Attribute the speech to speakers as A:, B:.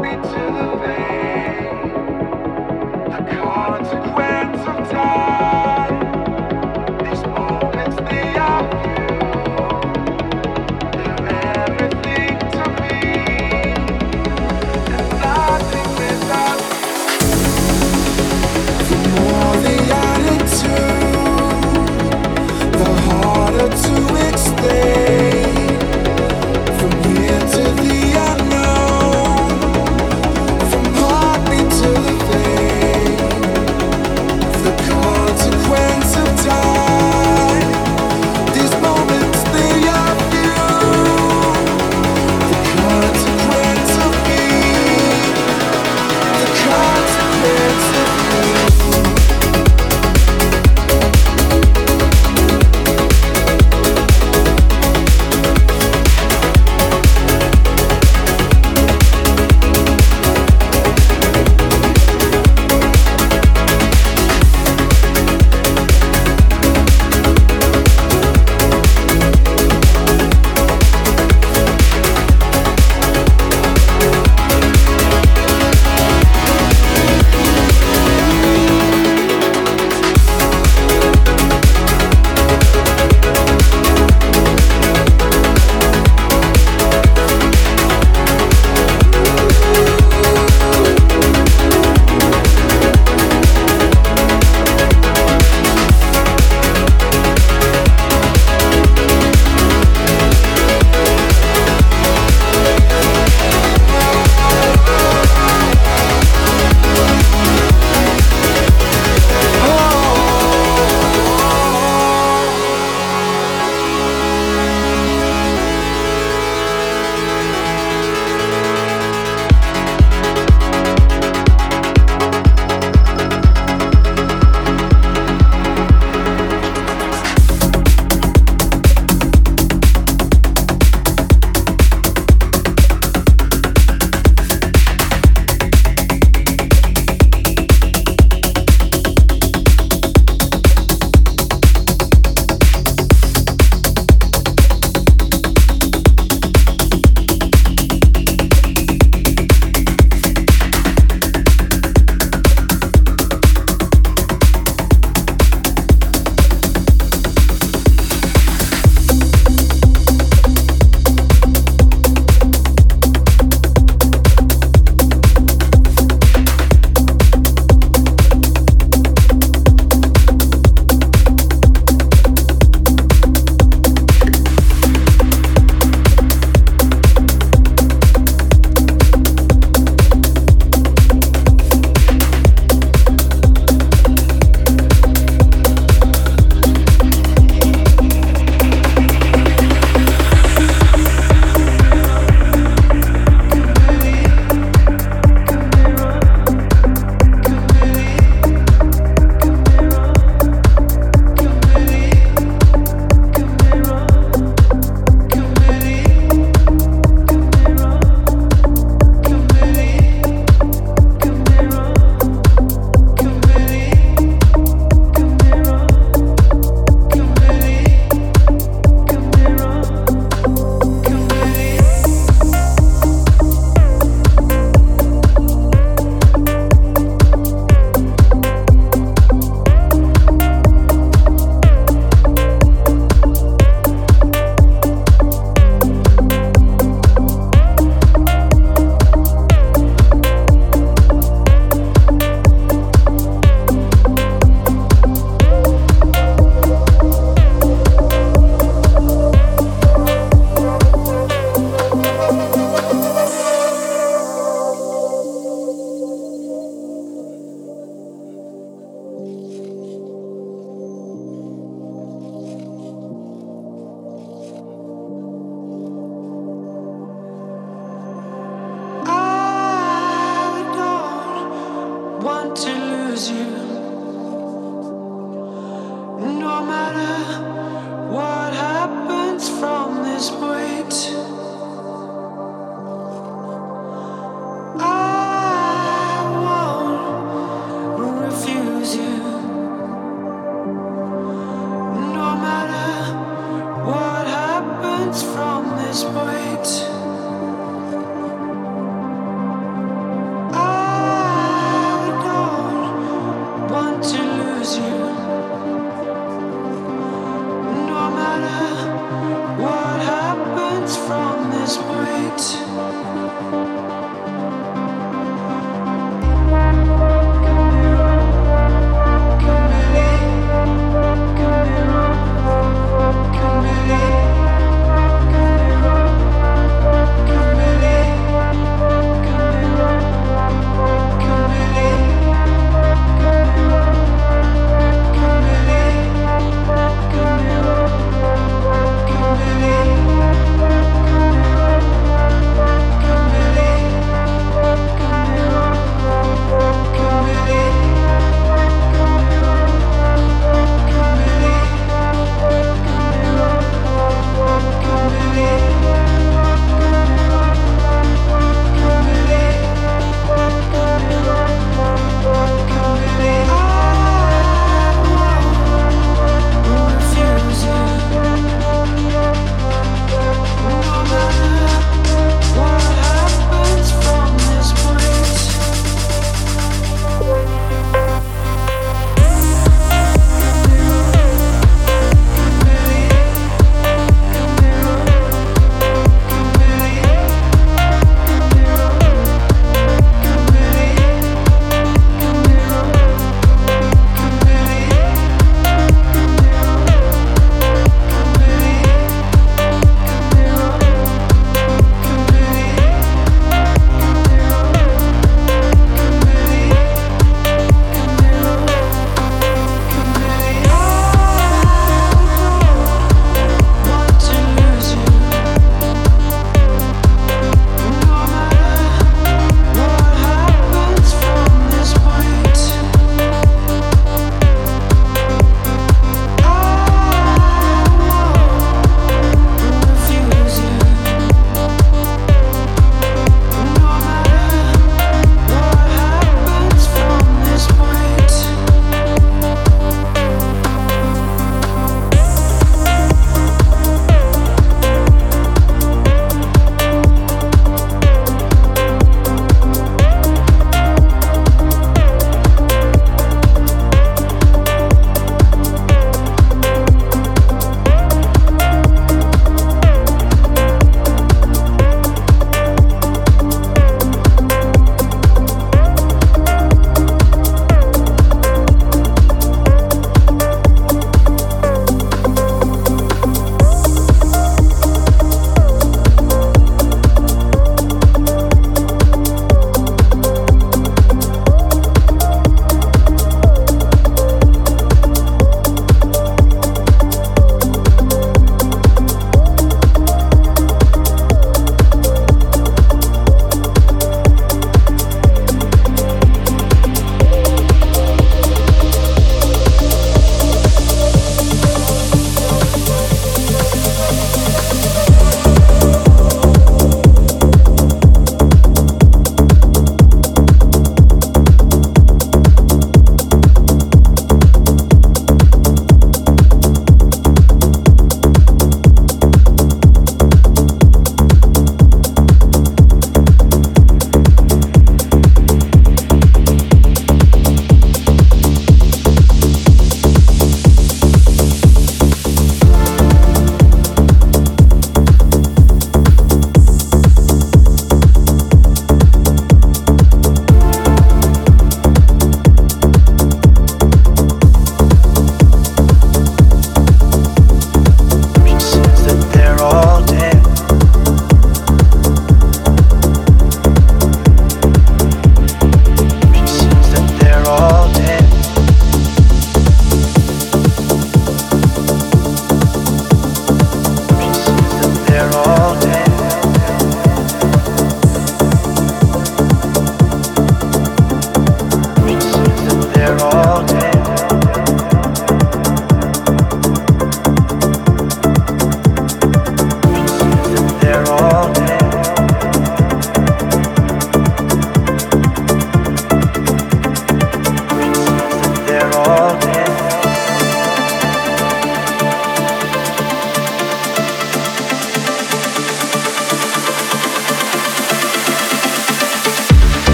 A: me to the veil.